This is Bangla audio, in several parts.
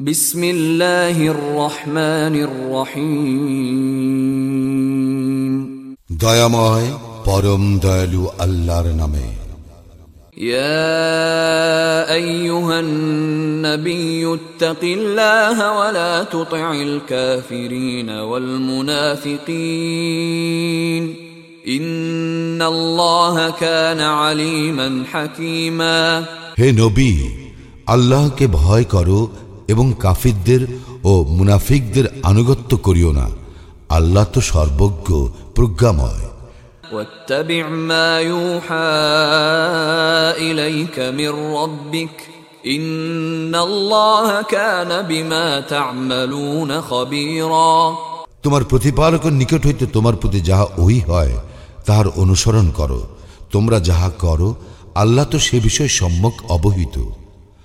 بسم الله الرحمن الرحيم দয়াময় পরম দয়ালু আল্লাহর নামে يا ايها النبي اتق الله ولا تطع الكافرين والمنافقين ان الله كان عليما حكيما হে নবী আল্লাহকে ভয় করো এবং কাফিরদের ও মুনাফিকদের আনুগত্য করিও না আল্লাহ তো সর্বজ্ঞ প্রজ্ঞাময় واتبع ما يوحى اليك من ربك ان الله كان بما تعملون خبيرا তোমার প্রতিপালকের নিকট হইতে তোমার প্রতি যাহা ওই হয় তাহার অনুসরণ করো তোমরা যাহা করো আল্লাহ তো সে বিষয়ে সম্যক অবহিত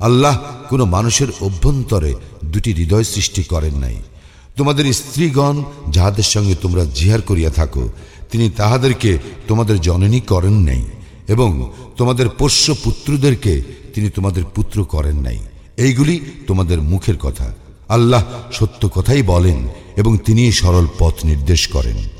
আল্লাহ কোনো মানুষের অভ্যন্তরে দুটি হৃদয় সৃষ্টি করেন নাই। তোমাদের স্ত্রীগণ যাহাদের সঙ্গে তোমরা জিহার করিয়া থাকো, তিনি তাহাদেরকে তোমাদের জননী করেন নাই এবং তোমাদের পোষ্য পুত্রদেরকে তিনি তোমাদের পুত্র করেন নাই। এইগুলি তোমাদের মুখের কথা। আল্লাহ সত্য কথাই বলেন এবং তিনি সরল পথ নির্দেশ করেন।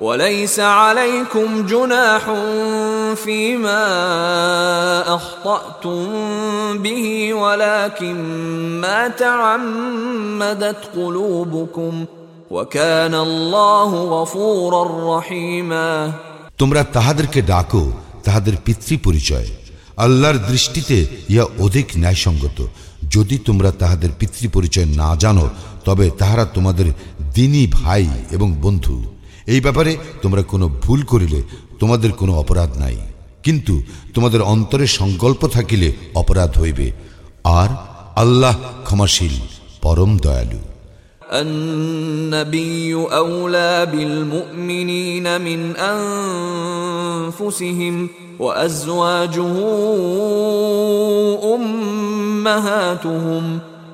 وليس عليكم جناح فيما أخطأتم به ولكن ما تعمدت قلوبكم وكان الله غفورا رحيما তোমরা তাহাদেরকে ডাকো তাহাদের পিতৃ পরিচয় আল্লাহর দৃষ্টিতে ইয়া অধিক ন্যায়সঙ্গত যদি তোমরা তাহাদের পিতৃ পরিচয় না জানো তবে তাহারা তোমাদের দিনী ভাই এবং বন্ধু এই ব্যাপারে তোমরা কোনো ভুল করিলে তোমাদের কোনো অপরাধ নাই কিন্তু তোমাদের অন্তরে সংকল্প থাকিলে অপরাধ হইবে আর আল্লাহ ক্ষমাশীল পরম দয়ালু النبي أولى بالمؤمنين من أنفسهم وأزواجه أمهاتهم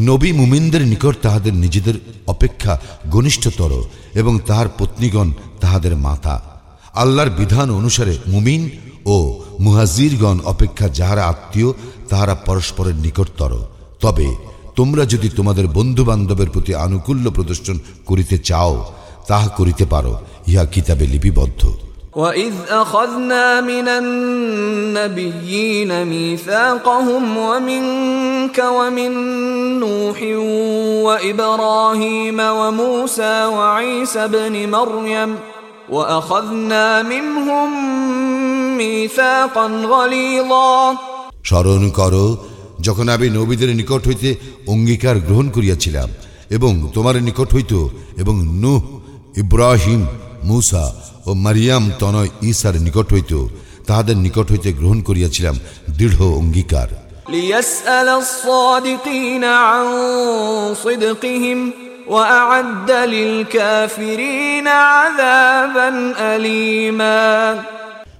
নবী মুমিনদের নিকট তাহাদের নিজেদের অপেক্ষা ঘনিষ্ঠতর এবং তাহার পত্নীগণ তাহাদের মাতা। আল্লাহর বিধান অনুসারে মুমিন ও মুহাজিরগণ অপেক্ষা যাহারা আত্মীয়, তাহারা পরস্পরের নিকটতর। তবে তোমরা যদি তোমাদের বন্ধু বান্ধবের প্রতি আনুকূল্য প্রদর্শন করিতে চাও, তাহা করিতে পারো, ইহা কিতাবে লিপিবদ্ধ। وإذ أخذنا من النبيين ميثاقهم ومنك ومن نوح وإبراهيم وموسى وعيسى ابن مريم وأخذنا منهم ميثاقا غليظا স্মরণ করো যখন আমি নবীদের নিকট হইতে অঙ্গীকার গ্রহণ করিয়াছিলাম এবং তোমার নিকট হইত এবং নুহ ইব্রাহিম মুসা ও মারিয়াম তনয় ঈসার নিকট হইত তাহাদের নিকট হইতে গ্রহণ করিয়াছিলাম দৃঢ় অঙ্গীকার ليسأل الصادقين عن صدقهم وأعد للكافرين عذابا أليما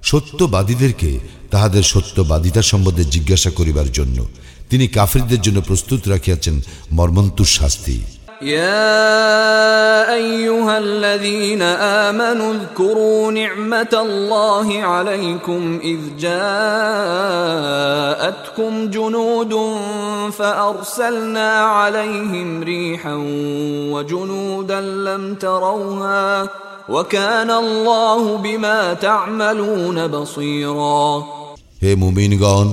সত্যবাদীদেরকে তাহাদের সত্যবাদিতা সম্বন্ধে জিজ্ঞাসা করিবার জন্য তিনি কাফিরদের জন্য প্রস্তুত রাখিয়াছেন মর্মন্তুর শাস্তি يا ايها الذين امنوا اذكروا نعمه الله عليكم اذ جاءتكم جنود فارسلنا عليهم ريحا وجنودا لم تروها وكان الله بما تعملون بصيرا হে মুমিনগণ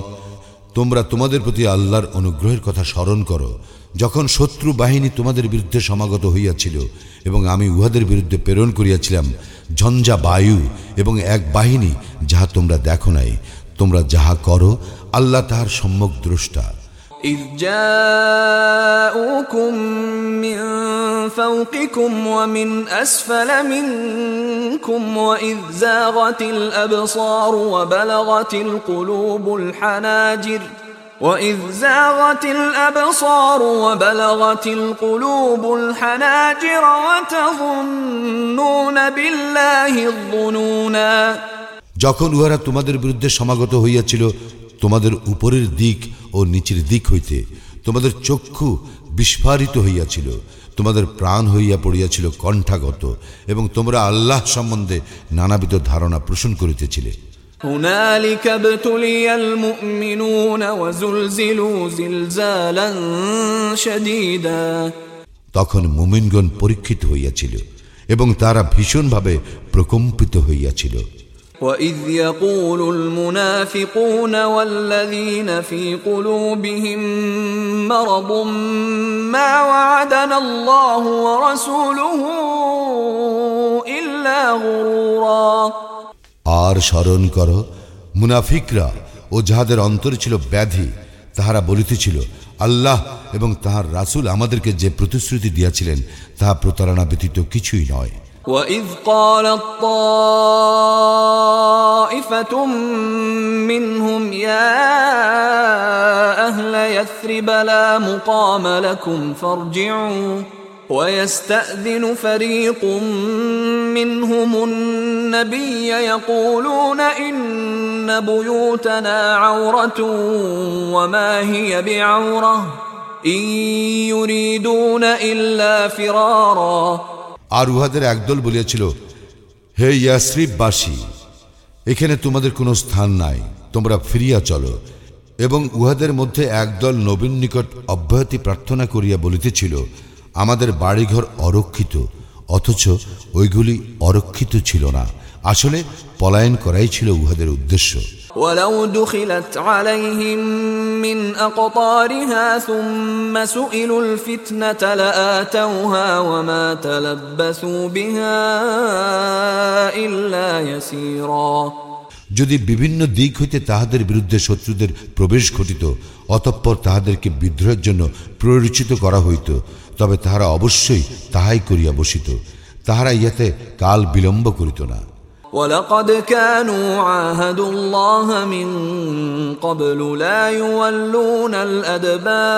তোমরা তোমাদের প্রতি আল্লাহর অনুগ্রহের কথা স্মরণ করো যখন শত্রু বাহিনী তোমাদের বিরুদ্ধে সমাগত হইয়াছিল এবং আমি উহাদের বিরুদ্ধে প্রেরণ করিয়াছিলাম ঝঞ্ঝা বায়ু এবং এক বাহিনী যাহা তোমরা দেখো নাই তোমরা যাহা করো আল্লাহ তাহার সম্যক দ্রষ্টা إذ جاءوكم من فوقكم ومن أسفل منكم وإذ زاغت الأبصار وبلغت القلوب الحناجر وإذ زاغت الأبصار وبلغت القلوب الحناجر وتظنون بالله الظنونا যখন উহারা তোমাদের বিরুদ্ধে সমাগত হইয়াছিল তোমাদের উপরের দিক ও নিচের দিক হইতে তোমাদের চক্ষু বিস্ফারিত হইয়াছিল তোমাদের প্রাণ হইয়া পড়িয়াছিল কণ্ঠাগত এবং তোমরা আল্লাহ সম্বন্ধে নানাবিধ ধারণা পোষণ করিতেছিলে هنالك ابتلي المؤمنون وزلزلوا زلزالا شديدا তখন মুমিনগণ পরীক্ষিত হইয়াছিল এবং তারা ভীষণভাবে প্রকম্পিত হইয়াছিল وإذ يقول المنافقون والذين في قلوبهم مرض ما وعدنا الله ورسوله إلا غرورا আর স্মরণ কর মুনাফিকরা ও যাহাদের অন্তরে ছিল ব্যাধি তাহারা বলিতেছিল আল্লাহ এবং তাহার রাসূল আমাদেরকে যে প্রতিশ্রুতি দিয়াছিলেন তাহা প্রতারণা ব্যতীত কিছুই নয় وإذ قالت طائفة منهم يا أهل يثرب لا مقام لكم فارجعوا ويستأذن فريق منهم النبي يقولون إن بيوتنا عورة وما هي بعورة إن يريدون إلا فرارا আর উহাদের একদল বলিয়াছিল হে ইয়াসরিববাসী এখানে তোমাদের কোনো স্থান নাই তোমরা ফিরিয়া চলো এবং উহাদের মধ্যে একদল নবীন নিকট অব্যাহতি প্রার্থনা করিয়া বলিতেছিল আমাদের বাড়িঘর অরক্ষিত অথচ ওইগুলি অরক্ষিত ছিল না আসলে পলায়ন করাই ছিল উহাদের উদ্দেশ্য ولو دخلت عليهم من أقطارها ثم سئلوا الفتنة لآتوها وما تلبثوا بها إلا يسيرا যদি বিভিন্ন দিক হইতে তাহাদের বিরুদ্ধে শত্রুদের প্রবেশ ঘটিত অতঃপর তাহাদেরকে বিদ্রোহের জন্য প্ররোচিত করা হইত তবে তাহারা অবশ্যই তাহাই করিয়া বসিত তাহারা ইহাতে কাল বিলম্ব করিত না ولقد كانوا عاهدوا الله من قبل لا يولون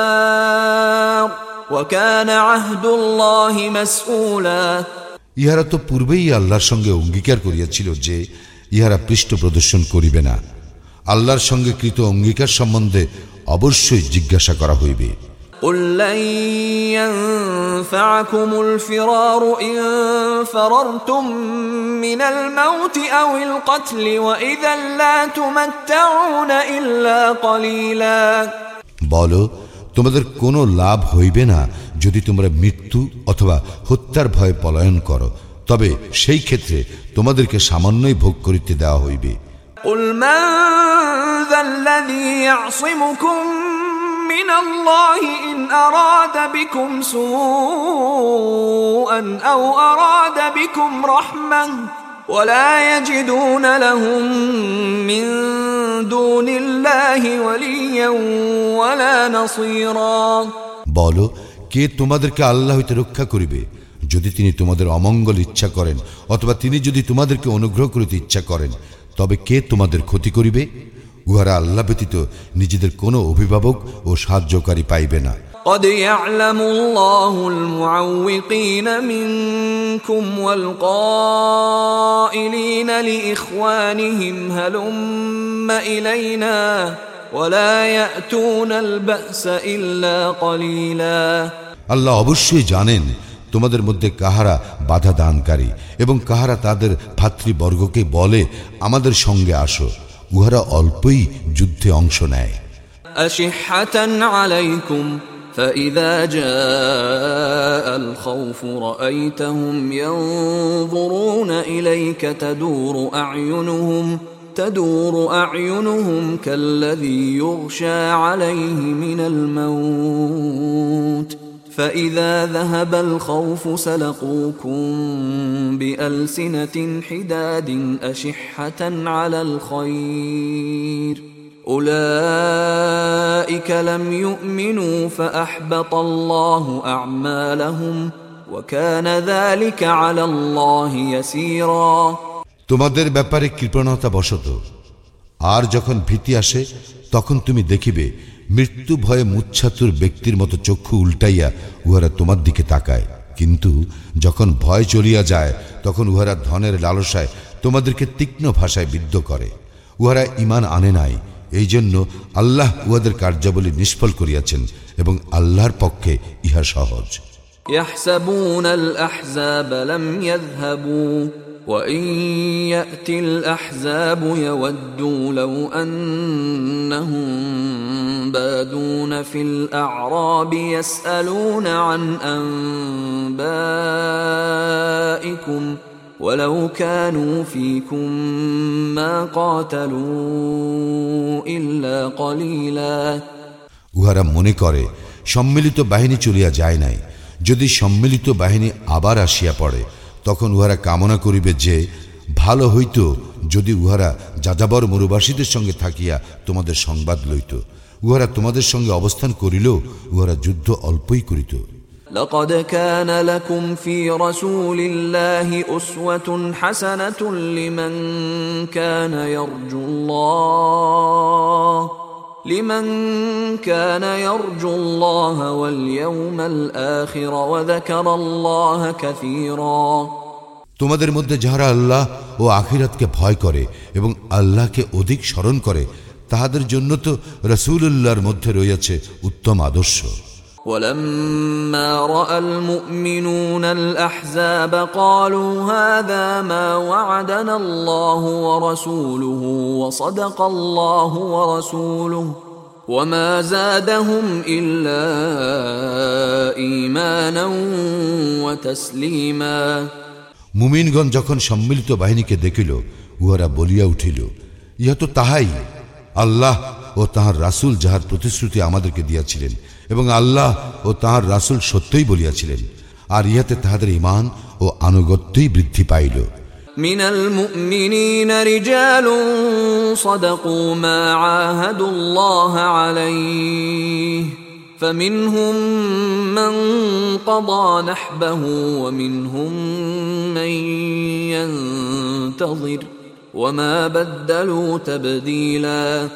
الأدبار وكان عهد الله مسؤولا ইহারা তো পূর্বেই আল্লাহর সঙ্গে অঙ্গীকার করিয়াছিল যে ইহারা পৃষ্ঠ প্রদর্শন করিবে না আল্লাহর সঙ্গে কৃত অঙ্গীকার সম্বন্ধে অবশ্যই জিজ্ঞাসা করা হইবে قل لن ينفعكم الفرار إن فررتم من الموت أو القتل وإذا لا تمتعون إلا قليلا বলো তোমাদের কোনো লাভ হইবে না যদি তোমরা মৃত্যু অথবা হত্যার ভয়ে পলায়ন করো তবে সেই ক্ষেত্রে তোমাদেরকে সামান্যই ভোগ করিতে দেওয়া হইবে قل من ذا الذي يعصمكم من الله إن أراد بكم سوءا أو أراد بكم رحمة ولا يجدون لهم من دون الله وليا ولا نصيرا বলো কে তোমাদেরকে আল্লাহ হইতে রক্ষা করিবে যদি তিনি তোমাদের অমঙ্গল ইচ্ছা করেন অথবা তিনি যদি তোমাদেরকে অনুগ্রহ করিতে ইচ্ছা করেন তবে কে তোমাদের ক্ষতি করিবে উহারা আল্লাহ ব্যতীত নিজেদের কোনো অভিভাবক ও সাহায্যকারী পাইবে না قد يعلم الله المعوقين منكم والقائلين لإخوانهم هلم إلينا ولا يأتون البأس إلا قليلا আল্লাহ অবশ্যই জানেন তোমাদের মধ্যে কাহারা বাধা দানকারী এবং কাহারা তাদের ভাতৃবর্গকে বলে আমাদের সঙ্গে আসো উহারা অল্পই যুদ্ধে অংশ নেয় أشحة عليكم فإذا جاء الخوف رأيتهم ينظرون إليك تدور أعينهم تدور أعينهم كالذي يغشى عليه من الموت فإذا ذهب الخوف سلقوكم بألسنة حداد أشحة على الخير أولئك لم يؤمنوا فأحبط الله أعمالهم وكان ذلك على الله يسيرا তোমাদের ব্যাপারে কৃপণতা বশত আর যখন ভীতি আসে তখন তুমি দেখিবে মৃত্যু ভয়ে মুচ্ছাতুর ব্যক্তির মতো চক্ষু উল্টাইয়া উহারা তোমার দিকে তাকায় কিন্তু যখন ভয় চলিয়া যায় তখন উহারা ধনের লালসায় তোমাদেরকে তীক্ষ্ণ ভাষায় বিদ্ধ করে উহারা ইমান আনে নাই এই জন্য আল্লাহ উহাদের কার্যাবলী নিষ্ফল করিয়াছেন এবং আল্লাহর পক্ষে ইহা সহজ يحسبون الأحزاب لم يذهبوا وإن يأتي الأحزاب يودوا لو أنهم بادون في الأعراب يسألون عن أنبائكم ولو كانوا فيكم ما قاتلوا إلا قليلا উহারা মনে করে সম্মিলিত বাহিনী চলিয়া যায় নাই যদি সম্মিলিত বাহিনী আবার আসিয়া পড়ে তখন উহারা কামনা করিবে যে ভালো হইত যদি উহারা যাযাবর মরুবাসীদের সঙ্গে থাকিয়া তোমাদের সংবাদ লইত উহারা তোমাদের সঙ্গে অবস্থান করিলেও উহারা যুদ্ধ অল্পই করিত لقد كان لكم في رسول الله أسوة حسنة لمن كان يرجو الله لمن كان يرجو الله واليوم الآخر وذكر الله كثيرا তোমাদের মধ্যে যাহারা আল্লাহ ও আখিরাতকে ভয় করে এবং আল্লাহকে অধিক স্মরণ করে তাহাদের জন্য তো রসুল্লাহর মধ্যে রয়েছে উত্তম আদর্শ ولما راى المؤمنون الاحزاب قالوا هذا ما وعدنا الله ورسوله وصدق الله ورسوله وما زادهم الا ايمانا وتسليما মুমিনগণ যখন সম্মিলিত বাহিনীকে দেখিল উহারা বলিয়া উঠিল ইহা তো তাহাই আল্লাহ ও তাহার রাসুল যাহার প্রতিশ্রুতি আমাদেরকে দিয়াছিলেন এবং আল্লাহ ও তাহার রাসুল সত্যই বলিয়াছিলেন আর ইহাতে তাহাদের ইমান ও আনুগত্যই বৃদ্ধি পাইল من المؤمنين رجال صدقوا ما عاهدوا الله عليه فمنهم من قضى نحبه ومنهم من ينتظر وما بدلوا تبديلا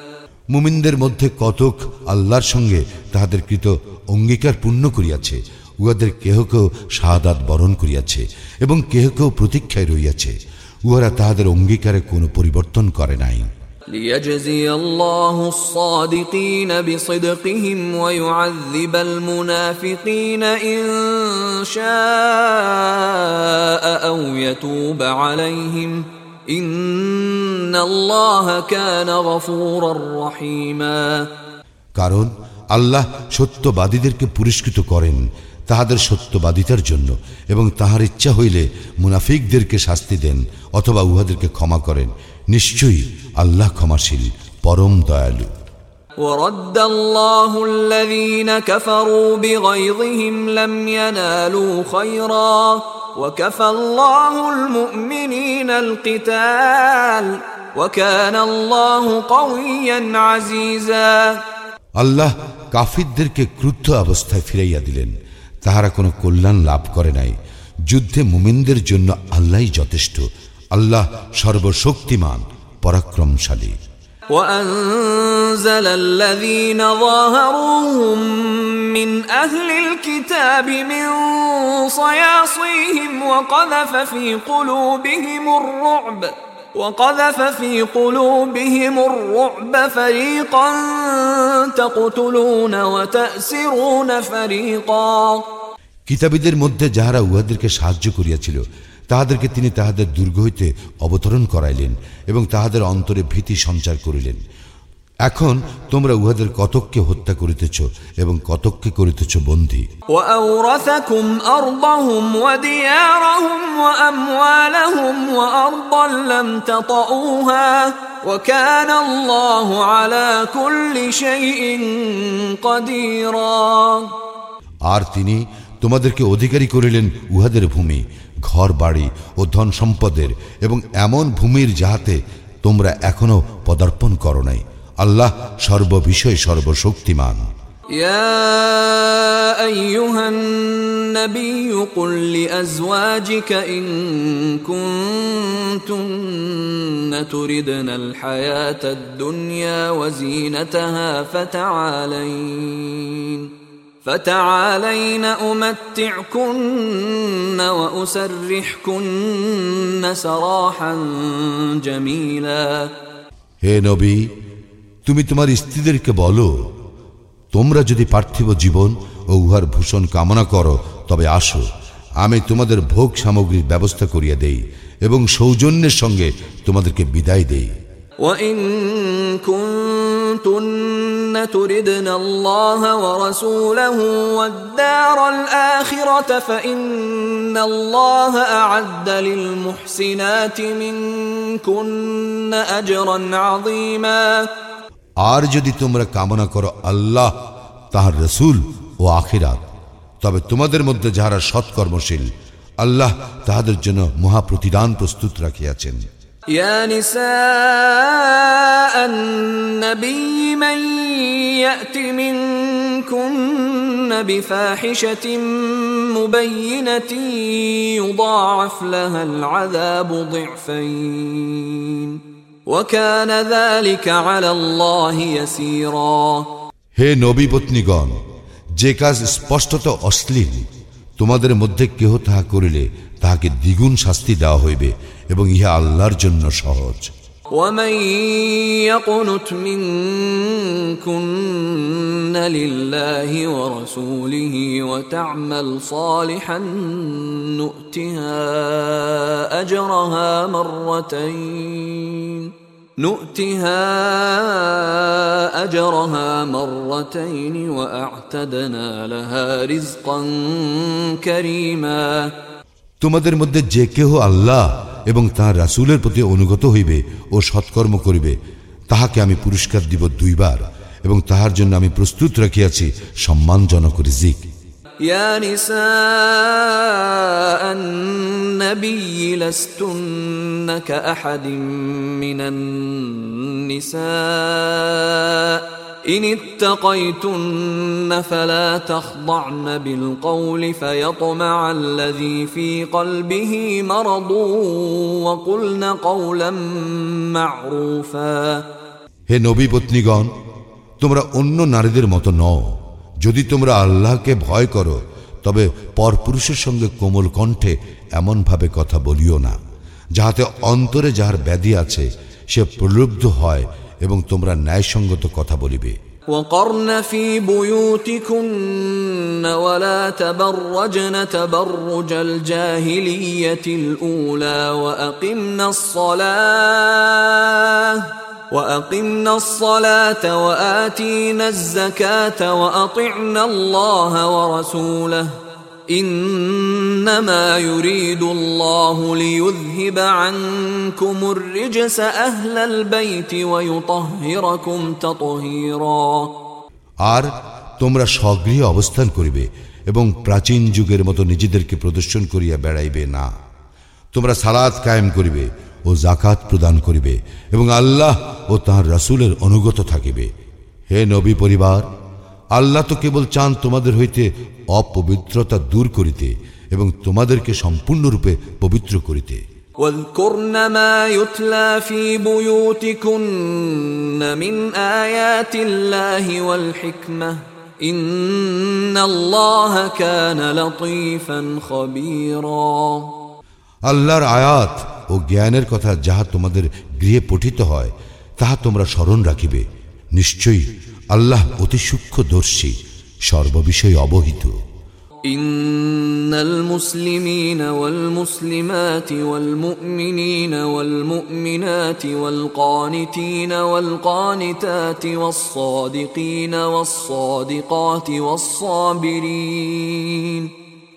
মুমিনদের মধ্যে কতক আল্লাহর সঙ্গে তাহাদের কৃত অঙ্গীকার পূর্ণ করিয়াছে উহাদের কেহ কেউ শাহাদাত বরণ করিয়াছে এবং কেহ কেউ প্রতীক্ষায় রইয়াছে উহারা তাহাদের অঙ্গীকারে কোনো পরিবর্তন করে নাই ليجزي الله الصادقين بصدقهم ويعذب المنافقين إن شاء أو يتوب عليهم إن الله كان غفورا رحيما কারণ আল্লাহ সত্যবাদীদেরকে পুরস্কৃত করেন তাহাদের সত্যবাদিতার জন্য এবং তাহার ইচ্ছা হইলে মুনাফিকদেরকে শাস্তি দেন অথবা উহাদেরকে ক্ষমা করেন নিশ্চয়ই আল্লাহ ক্ষমাশীল পরম দয়ালু ورد الله الذين كفروا بغيظهم لم ينالوا خيرا وكفى الله المؤمنين القتال وكان الله قويا عزيزا আল্লাহ কাফিরদেরকে ক্রুদ্ধ অবস্থায় ফিরাইয়া দিলেন তাহারা কোনো কল্যাণ লাভ করে নাই যুদ্ধে মুমিনদের জন্য আল্লাহই যথেষ্ট আল্লাহ সর্বশক্তিমান পরাক্রমশালী وأنزل الذين ظاهروهم من أهل الكتاب من صياصيهم وقذف في قلوبهم الرعب وقذف في قلوبهم الرعب فريقا تقتلون وتأسرون فريقا কিতাবীদের মধ্যে যাহারা উহাদেরকে সাহায্য করিয়াছিল তাহাদেরকে তিনি তাহাদের দুর্গ হইতে অবতরণ করাইলেন এবং তাহাদের অন্তরে ভীতি সঞ্চার করিলেন। এখন তোমরা উহাদের কতককে হত্যা করিতেছ এবং কতককে করিতেছ বন্ধি আর তিনি তোমাদেরকে অধিকারী করিলেন উহাদের ভূমি ঘর বাড়ি ও ধন সম্পদের এবং এমন ভূমির যাহাতে তোমরা এখনো পদার্পণ করো নাই আল্লাহ সর্ববিষয়ে সর্বশক্তিমান يا أيها النبي قل لأزواجك إن كنتن تردن الحياة الدنيا وزينتها فتعالين فتعالين أمتعكن وأسرحكن سراحا جميلا হে নবী তুমি তোমার স্ত্রীদেরকে বলো তোমরা যদি পার্থিব জীবন ও উহার ভূষণ কামনা করো তবে আসো আমি তোমাদের ভোগ সামগ্রীর ব্যবস্থা করিয়া দেই এবং সৌজন্যের সঙ্গে তোমাদেরকে বিদায় দেই وَإِن كُنتُنَّ تُرِدْنَ اللَّهَ وَرَسُولَهُ وَالدَّارَ الْآخِرَةَ فَإِنَّ اللَّهَ أَعَدَّ لِلْمُحْسِنَاتِ مِنكُنَّ أَجْرًا عَظِيمًا আর যদি তোমরা কামনা করো আল্লাহ তাহার রসুল ও আখিরাত তবে তোমাদের মধ্যে যাহারা সৎকর্মশীল আল্লাহ তাহাদের জন্য মহাপ্রতিদান প্রস্তুত রাখিয়াছেন। يا نساء النبي من يأت منكن بفاحشة مبينة يضاعف لها العذاب ضعفين وكان ذلك على الله يسيرا হে নবী পত্নীগণ যে কাজ স্পষ্টত অশ্লীল তোমাদের মধ্যে কেহ তাহা করিলে তাহাকে দ্বিগুণ শাস্তি দেওয়া হইবে এবং ইহা আল্লাহর জন্য সহজ ومن يقنت منكن لله ورسوله وتعمل صالحا نؤتها اجرها مرتين نؤتها اجرها مرتين واعتدنا لها رزقا كريما তোমাদের মধ্যে যে কেহ আল্লাহ এবং তাহার রাসূলের প্রতি অনুগত হইবে ও সৎকর্ম করিবে তাহাকে আমি পুরস্কার দিব দুইবার এবং তাহার জন্য আমি প্রস্তুত রাখিয়াছি সম্মানজনক রিজিক يا نساء النبي لستن كأحد من النساء إن اتقيتن فلا تخضعن بالقول فيطمع الذي في قلبه مرض وقلن قولا معروفا হে নবী পত্নীগণ তোমরা অন্য নারীদের মতো নও যদি তোমরা আল্লাহকে ভয় করো তবে পরপুরুষের সঙ্গে কোমল কণ্ঠে এমনভাবে কথা বলিও না যাহাতে অন্তরে যাহার ব্যাধি আছে সে প্রলুব্ধ হয় এবং তোমরা ন্যায়সঙ্গত কথা বলিবে وقرن في بيوتكن ولا تبرجن تبرج الجاهلية الأولى وأقمنا الصلاة وأقمنا الصلاة وآتينا الزكاة وأطعنا الله ورسوله إنما يريد الله ليذهب عنكم الرجس أهل البيت ويطهركم تطهيرا আর তোমরা স্বগৃহে অবস্থান করিবে এবং প্রাচীন যুগের মতো নিজেদেরকে প্রদর্শন করিয়া বেড়াইবে না তোমরা সালাত কায়েম করিবে ও জাকাত প্রদান করিবে এবং আল্লাহ ও তাহার রাসূলের অনুগত থাকিবে হে নবী পরিবার আল্লাহ তো কেবল চান তোমাদের হইতে অপবিত্রতা দূর করিতে এবং তোমাদেরকে সম্পূর্ণরূপে পবিত্র করিতে واذكرن ما يتلى في بيوتكن من آيات الله والحكمة إن الله كان لطيفا خبيرا আল্লাহর আয়াত ও জ্ঞানের কথা যাহা তোমাদের গৃহে পঠিত হয় তাহা তোমরা স্মরণ রাখিবে নিশ্চয়ই আল্লাহ অতি সূক্ষ্মদর্শী সর্ববিষয়ে অবহিত إن المسلمين والمسلمات والمؤمنين والمؤمنات والقانتين والقانتات والصادقين والصادقات والصابرين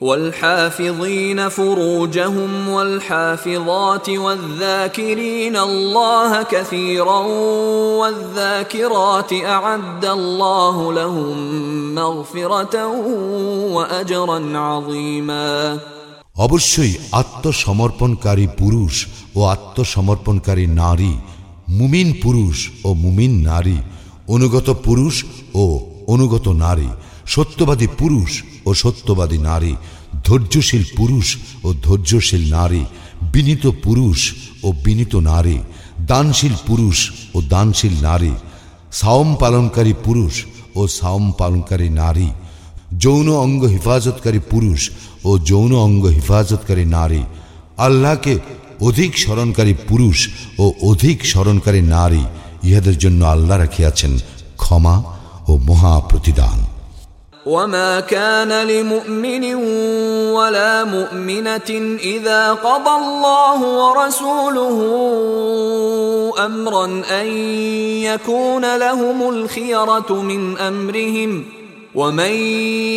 والحافظين فروجهم والحافظات والذاكرين الله كثيرا والذاكرات أعد الله لهم مغفرة وأجرا عظيما অবশ্যই আত্মসমর্পণকারী পুরুষ ও আত্মসমর্পণকারী নারী মুমিন পুরুষ ও মুমিন নারী অনুগত পুরুষ ও অনুগত নারী সত্যবাদী পুরুষ ও সত্যবাদী নারী, ধৈর্যশীল পুরুষ ও ধৈর্যশীল নারী, বিনীত পুরুষ ও বিনীত নারী, দানশীল পুরুষ ও দানশীল নারী, সাওম পালনকারী পুরুষ ও সাওম পালনকারী নারী, যৌন অঙ্গ হেফাজতকারী পুরুষ ও যৌন অঙ্গ হেফাজতকারী নারী, আল্লাহকে অধিক স্মরণকারী পুরুষ ও অধিক স্মরণকারী নারী, ইহাদের জন্য আল্লাহ রাখিয়াছেন ক্ষমা ও মহা প্রতিদান وما كان لمؤمن ولا مؤمنة إذا قضى الله ورسوله أمرا أن يكون لهم الخيرة من أمرهم ومن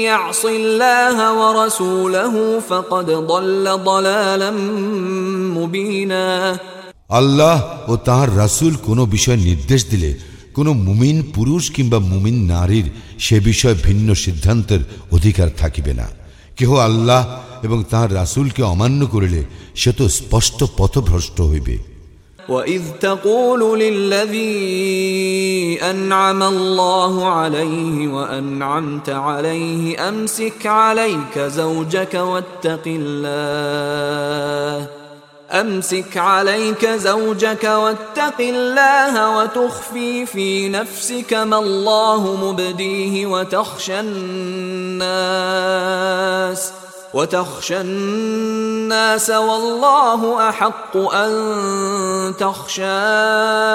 يعص الله ورسوله فقد ضل ضلالا مبينا আল্লাহ ও তাহার রাসূল কোনো বিষয় নির্দেশ দিলে কোনো মুমিন পুরুষ কিংবা মুমিন নারীর সে বিষয়ে ভিন্ন সিদ্ধান্তের অধিকার থাকিবে না কেহ আল্লাহ এবং তাহার রাসূলকে অমান্য করিলে সে তো স্পষ্ট পথভ্রষ্ট হইবে وإذ تقول للذي أنعم الله عليه وأنعمت عليه أمسك عليك زوجك واتق الله أمسك عليك زوجك واتق الله وتخفي في نفسك ما الله مبديه وتخشى الناس وتخشى الناس والله أحق أن تخشاه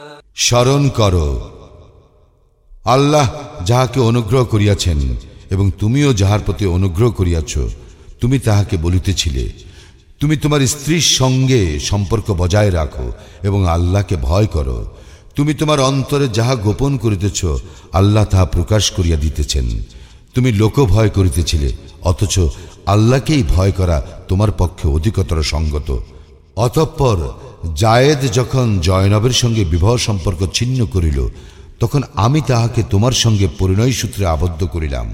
স্মরণ কর। আল্লাহ যাহাকে অনুগ্রহ করিয়াছেন এবং তুমিও যাহার প্রতি অনুগ্রহ করিয়াছ, তুমি তাহাকে বলিতেছিলে, তুমি তোমার স্ত্রীর সঙ্গে সম্পর্ক বজায় রাখো এবং আল্লাহকে ভয় করো। তুমি তোমার অন্তরে যাহা গোপন করিতেছ, আল্লাহ তাহা প্রকাশ করিয়া দিতেছেন। তুমি লোক ভয় করিতেছিলে, অথচ আল্লাহকেই ভয় করা তোমার পক্ষে অধিকতর সঙ্গত। অতঃপর জায়েদ যখন জয়নবের সঙ্গে বিবাহ সম্পর্ক ছিন্ন করিল তখন আমি তাহাকে তোমার সঙ্গে পরিণয় সূত্রে আবদ্ধ করিলাম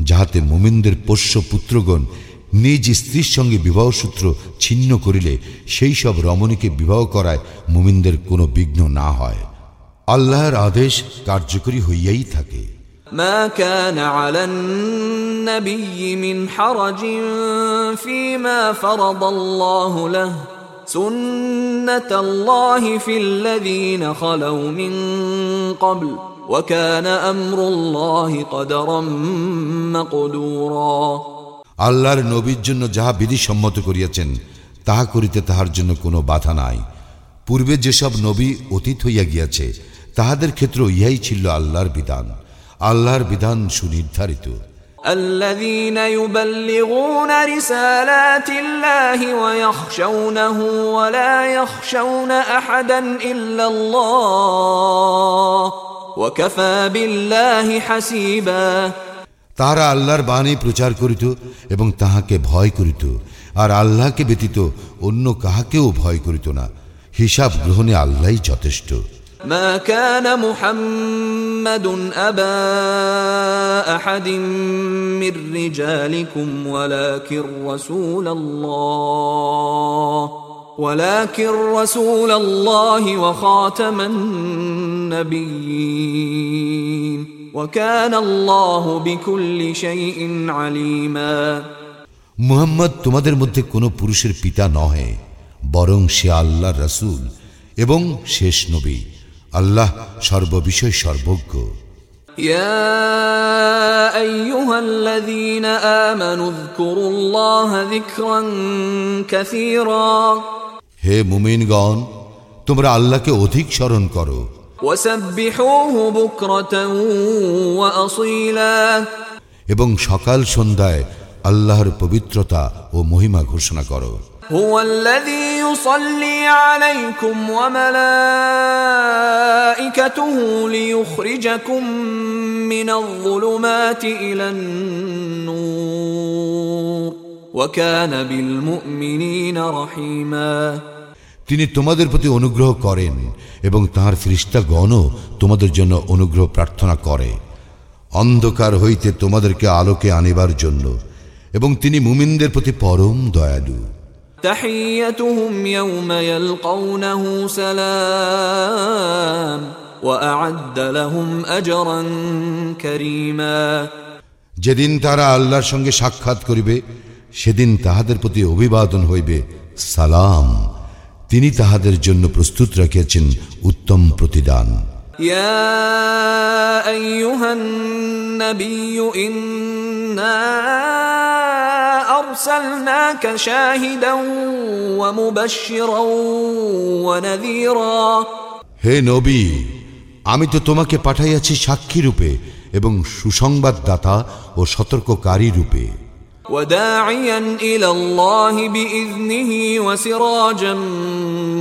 যাহাতে মুমিনদের পোষ্য পুত্রগণ নিজ স্ত্রীর সঙ্গে বিবাহ সূত্র ছিন্ন করিলে সেই সব রমণীকে বিবাহ করায় মুমিনদের কোনো বিঘ্ন না হয় আল্লাহর আদেশ কার্যকরী হইয়াই থাকে ما كان على النبي من حرج فيما فرض الله له سنة الله في الذين خلوا من قبل وكان أمر الله قدرا مقدورا আল্লাহর নবীর জন্য যাহা বিধি সম্মত করিয়াছেন তাহা করিতে তাহার জন্য কোনো বাধা নাই পূর্বে যেসব নবী অতীত হইয়া গিয়াছে তাহাদের ক্ষেত্র ইহাই ছিল আল্লাহর বিধান আল্লাহর বিধান সুনির্ধারিত الذين يبلغون رسالات الله ويخشونه ولا يخشون احدا الا الله وكفى بالله حسيبا তাহারা আল্লাহর বাণী প্রচার করিত এবং তাহাকে ভয় করিত আর আল্লাহকে ব্যতীত অন্য কাহাকেও ভয় করিত না হিসাব গ্রহণে আল্লাহই যথেষ্ট ما كان محمد ابا احد من رجالكم ولكن رسول الله ولكن رسول الله وخاتم النبيين وكان الله بكل شيء عليما মুহাম্মদ তোমাদের মধ্যে কোনো পুরুষের পিতা নহে বরং সে আল্লাহ রসুল এবং শেষ নবী আল্লাহ সর্ববিষয় সর্বজ্ঞ يا ايها الذين امنوا اذكروا الله ذكرا كثيرا হে মুমিনগণ তোমরা আল্লাহকে অধিক স্মরণ করো وسبحوه بكره واصيلا এবং সকাল সন্ধ্যায় আল্লাহর পবিত্রতা ও মহিমা ঘোষণা করো هو الذي يصلي عليكم وملائكته ليخرجكم من الظلمات الى النور وكان بالمؤمنين رحيما তিনি তোমাদের প্রতি অনুগ্রহ করেন এবং তাহার ফিরিস্তাগণও তোমাদের জন্য অনুগ্রহ প্রার্থনা করে অন্ধকার হইতে তোমাদেরকে আলোকে আনিবার জন্য এবং তিনি মুমিনদের প্রতি পরম দয়ালু تحيتهم يوم يلقونه سلام واعد لهم اجرا كريما যেদিন তারা আল্লাহর সঙ্গে সাক্ষাৎ করিবে সেদিন তাহাদের প্রতি অভিবাদন হইবে সালাম তিনি তাহাদের জন্য প্রস্তুত রাখিয়াছেন উত্তম প্রতিদান يا ايها النبي انا ارسلناك شاهدا ومبشرا ونذيرا হে নবী আমি তো তোমাকে পাঠাইয়াছি সাক্ষী রূপে এবং সুসংবাদদাতা ও সতর্ককারী রূপে وداعيا الى الله باذنه وسراجا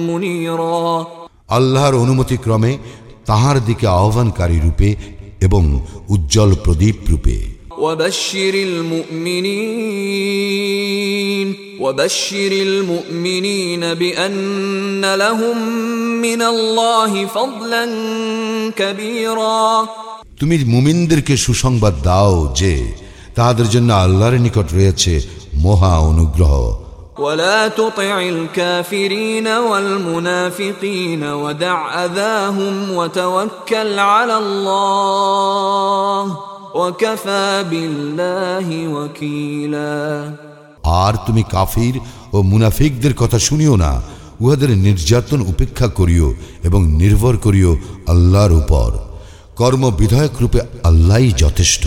منيرا আল্লাহর অনুমতি ক্রমে তাহার দিকে আহ্বানকারী রূপে এবং উজ্জ্বল প্রদীপ রূপে وبشر المؤمنين وبشر المؤمنين بان لهم من الله فضلا كبيرا তুমি মুমিনদেরকে সুসংবাদ দাও যে তাহাদের জন্য আল্লাহর নিকট রয়েছে মহা অনুগ্রহ ولا تطع الكافرين والمنافقين ودع اذاهم وتوكل على الله وكفى بالله وكيلا আর তুমি কাফির ও মুনাফিকদের কথা শুনিও না, উহাদের নির্যাতন উপেক্ষা করিও এবং নির্ভর করিও আল্লাহর উপর। কর্ম বিধায়ক রূপে আল্লাহই যথেষ্ট।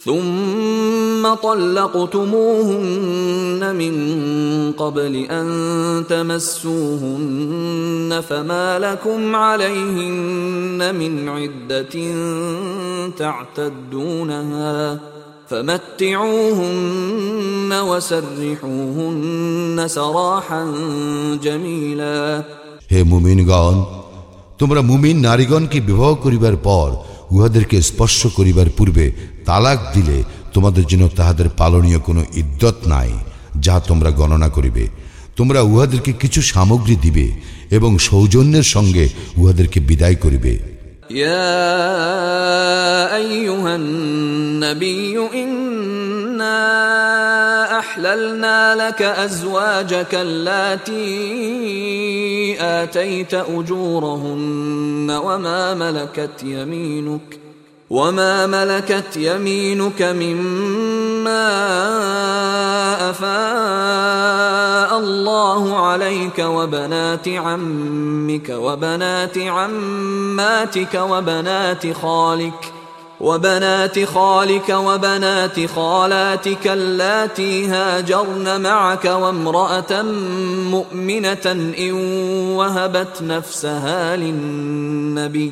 ثم طلقتموهن من قبل ان تمسوهن فما لكم عليهن من عده تعتدونها فمتعوهن وسرحوهن سراحا جميلا হে মুমিনগণ তোমরা মুমিন নারীগণকে বিবাহ করিবার পর উহাদেরকে স্পর্শ করিবার পূর্বে তালাক দিলে তোমাদের জন্য তাহাদের পালনীয় কোনো ইদ্যত নাই যা তোমরা গণনা করিবে। তোমরা উহাদেরকে কিছু সামগ্রী দিবে এবং সৌজন্যের সঙ্গে উহাদেরকে বিদায় করিবে। يا أيها النبي إنا أحللنا لك أزواجك اللاتي آتيت أجورهن وما ملكت يمينك وما ملكت يمينك مما افاء الله عليك وبنات عمك وبنات عماتك وبنات خالك وبنات خالك وبنات خالاتك اللاتي هاجرن معك وامرأة مؤمنة إن وهبت نفسها للنبي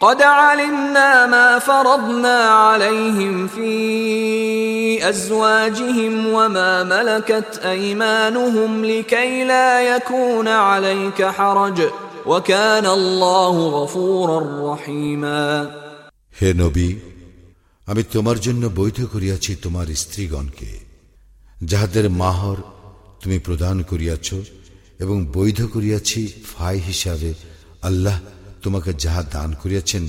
قد علمنا ما فرضنا عليهم في أزواجهم وما ملكت أيمانهم لكي لا يكون عليك حرج وكان الله غفورا رحيما হে নবী আমি তোমার জন্য বৈধ করিয়াছি তোমার স্ত্রীগণকে যাহাদের মাহর তুমি প্রদান করিয়াছ এবং বৈধ করিয়াছি ফাই হিসাবে আল্লাহ তোমাকে যাহা দান করিয়াছেন,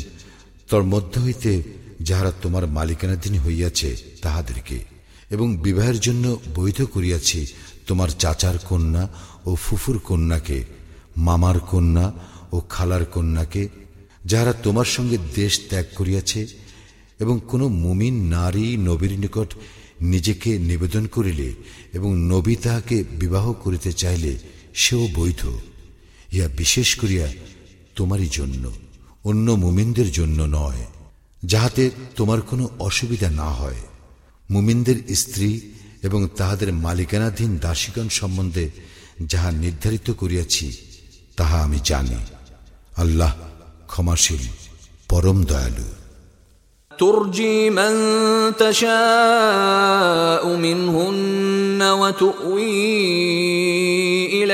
তোর মধ্য হইতে যাহারা তোমার মালিকানাধীন হইয়াছে তাহাদেরকে, এবং বিবাহের জন্য বৈধ করিয়াছি তোমার চাচার কন্যা ও ফুফুর কন্যাকে, মামার কন্যা ও খালার কন্যাকে, যাহারা তোমার সঙ্গে দেশ ত্যাগ করিয়াছে, এবং কোন মুমিন নারী নবীর নিকট নিজেকে নিবেদন করিলে এবং নবী তাহাকে বিবাহ করিতে চাইলে সেও বৈধ। ইহা বিশেষ করিয়া তোমারই জন্য অন্য মুমিনদের জন্য নয় যাহাতে তোমার কোনো অসুবিধা না হয় মুমিনদের স্ত্রী এবং তাহাদের মালিকানাধীন দাসীগণ সম্বন্ধে যাহা নির্ধারিত করিয়াছি তাহা আমি জানি আল্লাহ ক্ষমাশীল পরম দয়ালু ترجي من تشاء منهن وتؤوي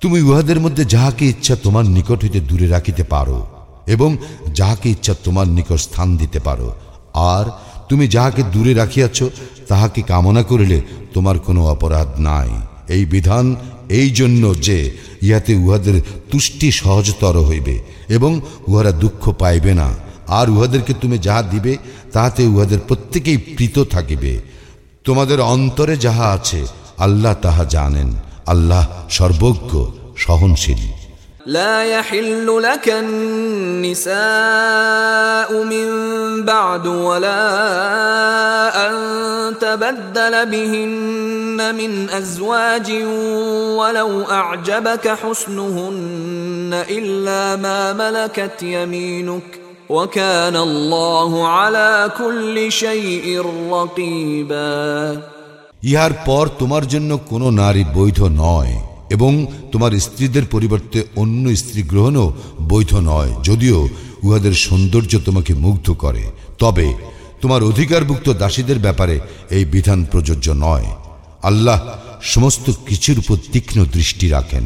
তুমি উহাদের মধ্যে যাহাকে ইচ্ছা তোমার নিকট হইতে দূরে রাখিতে পারো এবং যাহাকে ইচ্ছা তোমার নিকট স্থান দিতে পারো। আর তুমি যাহাকে দূরে রাখিয়াছ, তাহাকে কামনা করিলে তোমার কোনো অপরাধ নাই। এই বিধান এই জন্য যে ইহাতে উহাদের তুষ্টি সহজতর হইবে এবং উহারা দুঃখ পাইবে না। আর উহাদেরকে তুমি যাহা দিবে, তাহাতে উহাদের প্রত্যেকেই প্রীত থাকিবে। তোমাদের অন্তরে যাহা আছে আল্লাহ তাহা জানেন আল্লাহ সর্বজ্ঞ সহনশীল لا يحل لك النساء من بعد ولا أن تبدل بهن من أزواج ولو أعجبك حسنهن إلا ما ملكت يمينك وكان الله على كل شيء رقيبا ইহার পর তোমার জন্য কোনো নারী বৈধ নয় এবং তোমার স্ত্রীদের পরিবর্তে অন্য স্ত্রী গ্রহণও বৈধ নয় যদিও উহাদের সৌন্দর্য তোমাকে মুগ্ধ করে তবে তোমার অধিকারভুক্ত দাসীদের ব্যাপারে এই বিধান প্রযোজ্য নয় আল্লাহ সমস্ত কিছুর উপর তীক্ষ্ণ দৃষ্টি রাখেন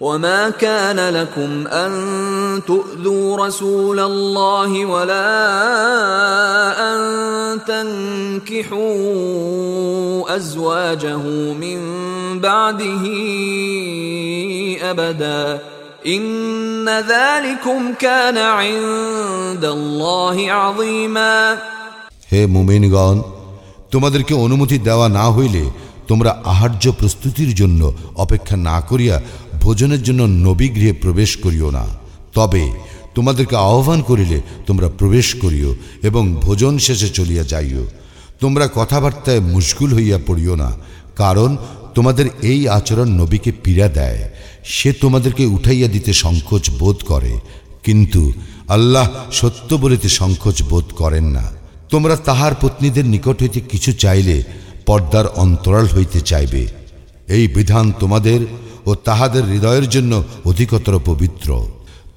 وما كان لكم ان تؤذوا رسول الله ولا ان تنكحوا ازواجه من بعده أبدا إن ذلكم كان عند الله عظيما হে মুমিনগণ তোমাদেরকে অনুমতি দেওয়া না হইলে তোমরা আহার্য প্রস্তুতির জন্য অপেক্ষা না করিয়া ভোজনের জন্য নবী গৃহে প্রবেশ করিও না। তবে তোমাদেরকে আহ্বান করিলে তোমরা প্রবেশ করিও এবং ভোজন শেষে চলিয়া যাইও। তোমরা কথাবার্তায় মুশগুল হইয়া পড়িও না, কারণ তোমাদের এই আচরণ নবীকে পীড়া দেয়। সে তোমাদেরকে উঠাইয়া দিতে সংকোচ বোধ করে, কিন্তু আল্লাহ সত্য বলিতে সংকোচ বোধ করেন না। তোমরা তাহার পত্নীদের নিকট হইতে কিছু চাইলে পর্দার অন্তরাল হইতে চাইবে। এই বিধান তোমাদের ও তাহাদের হৃদয়ের জন্য অধিকতর পবিত্র।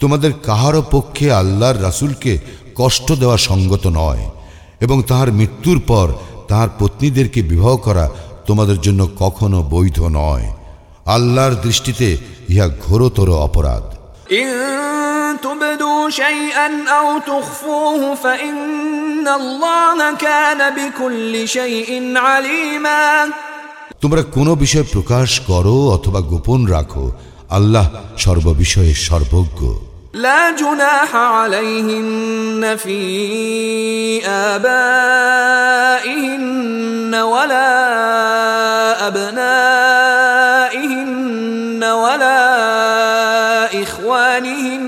তোমাদের কাহারও পক্ষে আল্লাহর রাসুলকে কষ্ট দেওয়া সঙ্গত নয় এবং তাহার মৃত্যুর পর তাহার পত্নীদেরকে বিবাহ করা তোমাদের জন্য কখনো বৈধ নয়। আল্লাহর দৃষ্টিতে ইহা ঘোরতর অপরাধ। إن তোমরা কোনো বিষয় প্রকাশ করো অথবা গোপন রাখো আল্লাহ সর্ববিষয়ে সর্বজ্ঞ لا جناح عليهن في آبائهن ولا أبنائهن ولا إخوانهن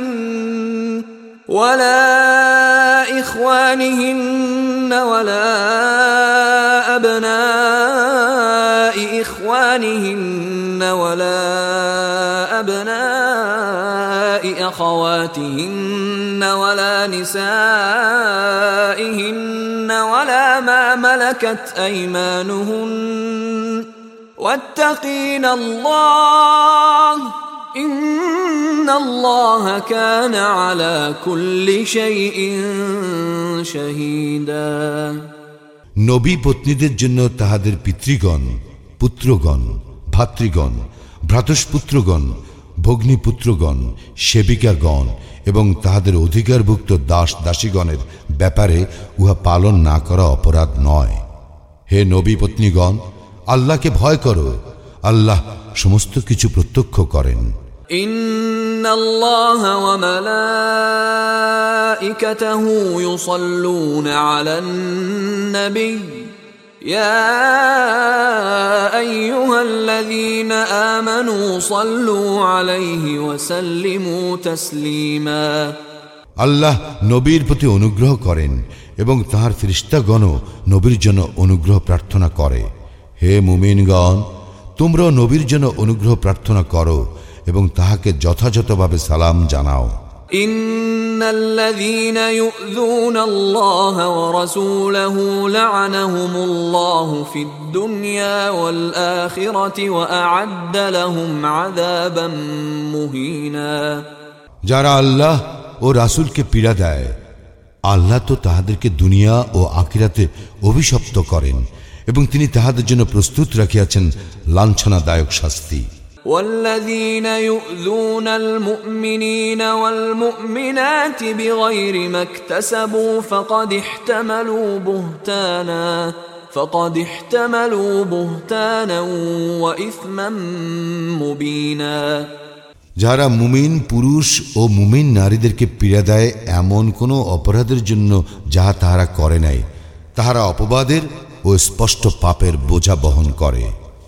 ولا إخوانهن ولا أخواتهن ولا نسائهن ولا ما ملكت أيمانهن واتقين الله إن الله كان على كل شيء شهيدا নবী পত্নীদের জন্য তাহাদের পিতৃগণ পুত্রগণ ভাতৃগণ ভ্রাতস্পুত্রগণ ভগ্নীপুত্রগণ সেবিকাগণ এবং তাহাদের অধিকারভুক্ত দাস দাসীগণের ব্যাপারে উহা পালন না করা অপরাধ নয় হে নবী পত্নীগণ আল্লাহকে ভয় করো আল্লাহ সমস্ত কিছু প্রত্যক্ষ করেন إن الله وملائكته يصلون على النبي يا أيها الذين آمنوا صلوا عليه وسلموا تسليما আল্লাহ নবীর প্রতি অনুগ্রহ করেন এবং তাহার ফিরিস্তাগণও নবীর জন্য অনুগ্রহ প্রার্থনা করে হে মুমিনগণ তোমরাও নবীর জন্য অনুগ্রহ প্রার্থনা করো এবং তাহাকে যথাযথভাবে সালাম জানাও إن الذين يؤذون الله ورسوله لعنهم الله في الدنيا والآخرة وأعد لهم عذابا مهينا যারা আল্লাহ ও রাসূলকে পীড়া দেয় আল্লাহ তো তাহাদেরকে দুনিয়া ও আখিরাতে অভিশপ্ত করেন এবং তিনি তাহাদের জন্য প্রস্তুত রাখিয়াছেন লাঞ্ছনাদায়ক শাস্তি والذين يؤذون المؤمنين والمؤمنات بغير ما اكتسبوا فقد احتملوا بهتانا فقد احتملوا بهتانا وإثما مبينا যারা মুমিন পুরুষ ও মুমিন নারীদেরকে পীড়া দেয় এমন কোনো অপরাধের জন্য যাহা তাহারা করে নাই তাহারা অপবাদের ও স্পষ্ট পাপের বোঝা বহন করে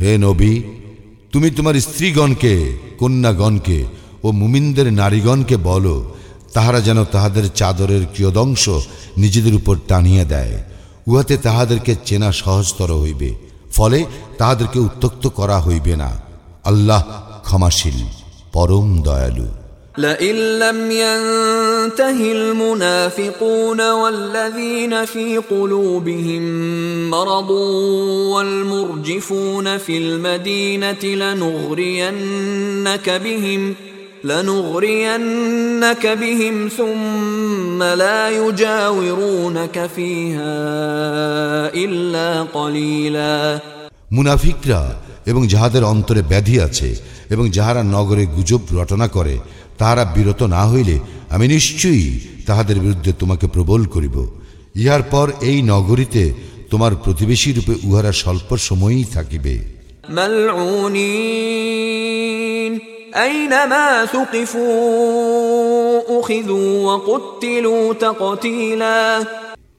হে নবী, তুমি তোমার স্ত্রীগণকে, কন্যাগণকে ও মুমিনদের নারীগণকে বলো, তাহারা যেন তাহাদের চাদরের কিয়দংশ নিজেদের উপর টানিয়া দেয়। উহাতে তাহাদেরকে চেনা সহজতর হইবে, ফলে তাহাদেরকে উত্তক্ত করা হইবে না। আল্লাহ ক্ষমাশীল, পরম দয়ালু। لئن لم ينته المنافقون والذين في قلوبهم مرض والمرجفون في المدينة لنغرينك بهم لنغرينك بهم ثم لا يجاورونك فيها إلا قليلا মুনাফিকরা এবং যাহাদের অন্তরে ব্যাধি আছে এবং যাহারা নগরে গুজব রটনা করে তাহারা বিরত না হইলে আমি নিশ্চয়ই তাহাদের বিরুদ্ধে তোমাকে প্রবল করিব। ইহার পর এই নগরীতে তোমার প্রতিবেশী রূপে উহারা স্বল্প সময়ই থাকিবে।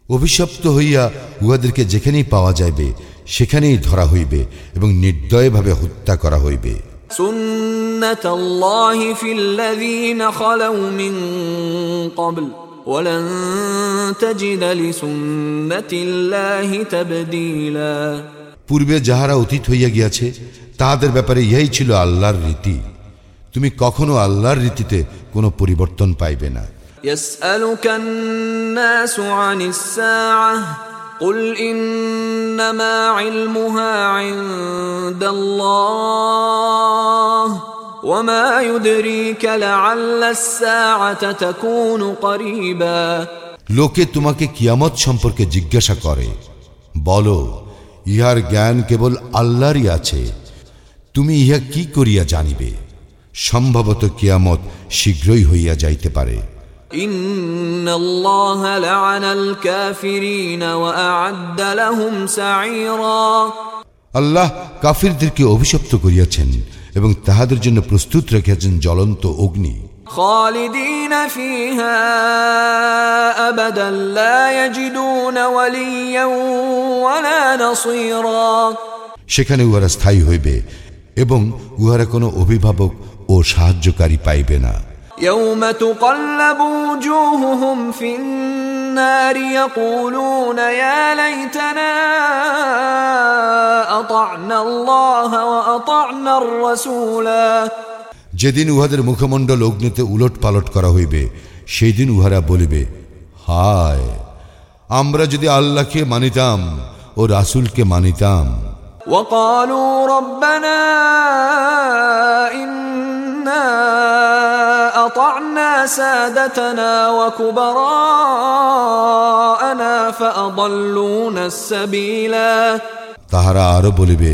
অভিশপ্ত হইয়া উহাদেরকে যেখানেই পাওয়া যাইবে সেখানেই ধরা হইবে এবং নির্দয়ভাবে হত্যা করা হইবে। سنة الله في الذين خلوا من قبل ولن تجد لسنة الله تبديلا পূর্বে যাহারা অতীত হইয়া গিয়াছে তাহাদের ব্যাপারে ইহাই ছিল আল্লাহর রীতি তুমি কখনো আল্লাহর রীতিতে কোনো পরিবর্তন পাইবে না يسألك الناس عن الساعة قل إنما علمها عند الله وما يدريك لعل الساعة تكون قريبا লোকে তোমাকে কিয়ামত সম্পর্কে জিজ্ঞাসা করে বলো ইহার জ্ঞান কেবল আল্লাহরই আছে তুমি ইহা কি করিয়া জানিবে সম্ভবত কিয়ামত শীঘ্রই হইয়া যাইতে পারে আল্লাহ কাফিরদেরকে অভিশপ্ত করিয়াছেন এবং তাহাদের জন্য প্রস্তুত রেখেছেন জ্বলন্ত অগ্নি। সেখানে উহারা স্থায়ী হইবে এবং উহারা কোনো অভিভাবক ও সাহায্যকারী পাইবে না। يوم تقلب وجوههم في النار يقولون يا ليتنا أطعنا الله وأطعنا الرسولا যেদিন উহাদের মুখমণ্ডল অগ্নিতে উলট পালট করা হইবে সেই দিন উহারা বলিবে হায় আমরা যদি আল্লাহকে মানিতাম ও রাসূলকে মানিতাম وقالوا ربنا إنا أطعنا سادتنا وكبراءنا فأضلونا السبيلا তাহারা আরো বলিবে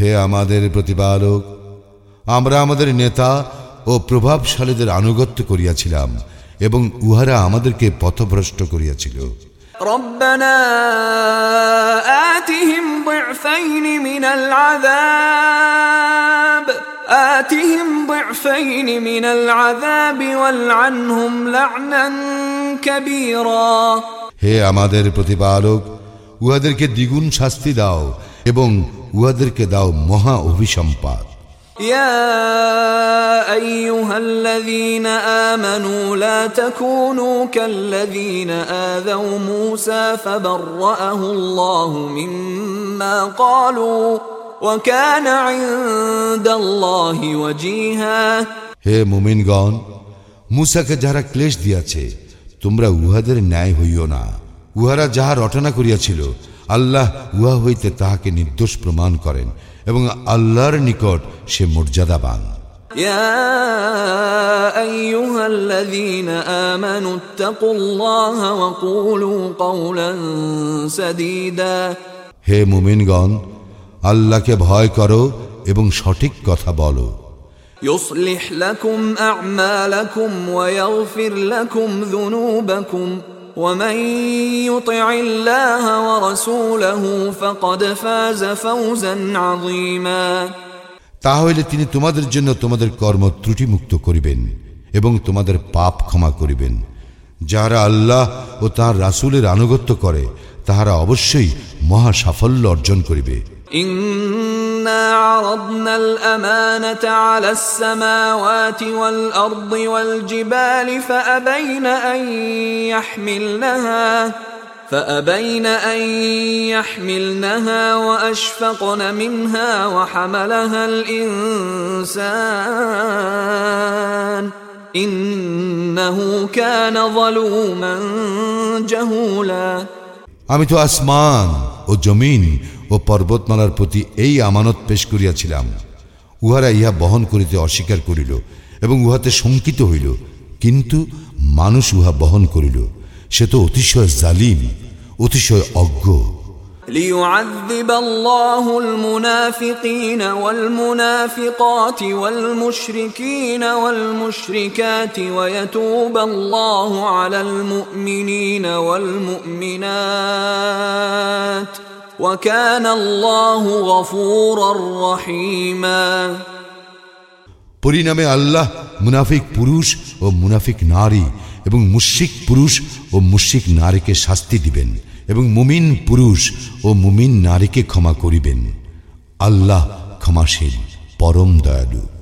হে আমাদের প্রতিপালক আমরা আমাদের নেতা ও প্রভাবশালীদের আনুগত্য করিয়াছিলাম এবং উহারা আমাদেরকে পথভ্রষ্ট করিয়াছিল ربنا آتهم ضعفين من العذاب آتهم ضعفين من العذاب والعنهم لعنا كبيرا হে আমাদের প্রতিপালক উহাদেরকে দ্বিগুণ শাস্তি দাও এবং উহাদেরকে দাও মহা অভিসম্পাদ يا ايها الذين امنوا لا تكونوا كالذين اذوا موسى فبرأه الله مما قالوا وكان عند الله وجيها হে মুমিনগণ মুসাকে যারা ক্লেশ দিয়াছে তোমরা উহাদের ন্যায় হইও না উহারা যাহা রটনা করিয়াছিল আল্লাহ উহা হইতে তাহাকে নির্দোষ প্রমাণ করেন এবং আল্লাহর নিকট সে মর্যাদাবান يا ايها الذين امنوا اتقوا الله وقولوا قولا سديدا হে মুমিনগণ আল্লাহকে ভয় করো এবং সঠিক কথা বলো يصلح لكم اعمالكم ويغفر لكم ذنوبكم ومن يطع الله ورسوله فقد فاز فوزا عظيما তাহলে তিনি তোমাদের জন্য তোমাদের কর্ম ত্রুটিমুক্ত করিবেন এবং তোমাদের পাপ ক্ষমা করিবেন যাহারা আল্লাহ ও তাহার রাসূলের আনুগত্য করে তাহারা অবশ্যই মহা সাফল্য অর্জন করিবে انا عرضنا الامانه على السماوات والارض والجبال فابين ان يحملنها فابين ان يحملنها واشفقن منها وحملها الانسان انه كان ظلوما جهولا আমি তো আসমান ও জমিন ও পর্বতমালার প্রতি এই আমানত পেশ করিয়াছিলাম উহারা ইহা বহন করিতে অস্বীকার করিল এবং উহাতে শঙ্কিত হইল কিন্তু মানুষ উহা বহন করিল সে তো অতিশয় জালিম অতিশয় অজ্ঞ ليعذب الله المنافقين والمنافقات والمشركين والمشركات ويتوب الله على المؤمنين والمؤمنات পরিণামে আল্লাহ মুনাফিক পুরুষ ও মুনাফিক নারী এবং মুশিক পুরুষ ও মুশিক নারীকে শাস্তি দিবেন এবং মুমিন পুরুষ ও মুমিন নারীকে ক্ষমা করিবেন। আল্লাহ ক্ষমাশীল, পরম দয়ালু।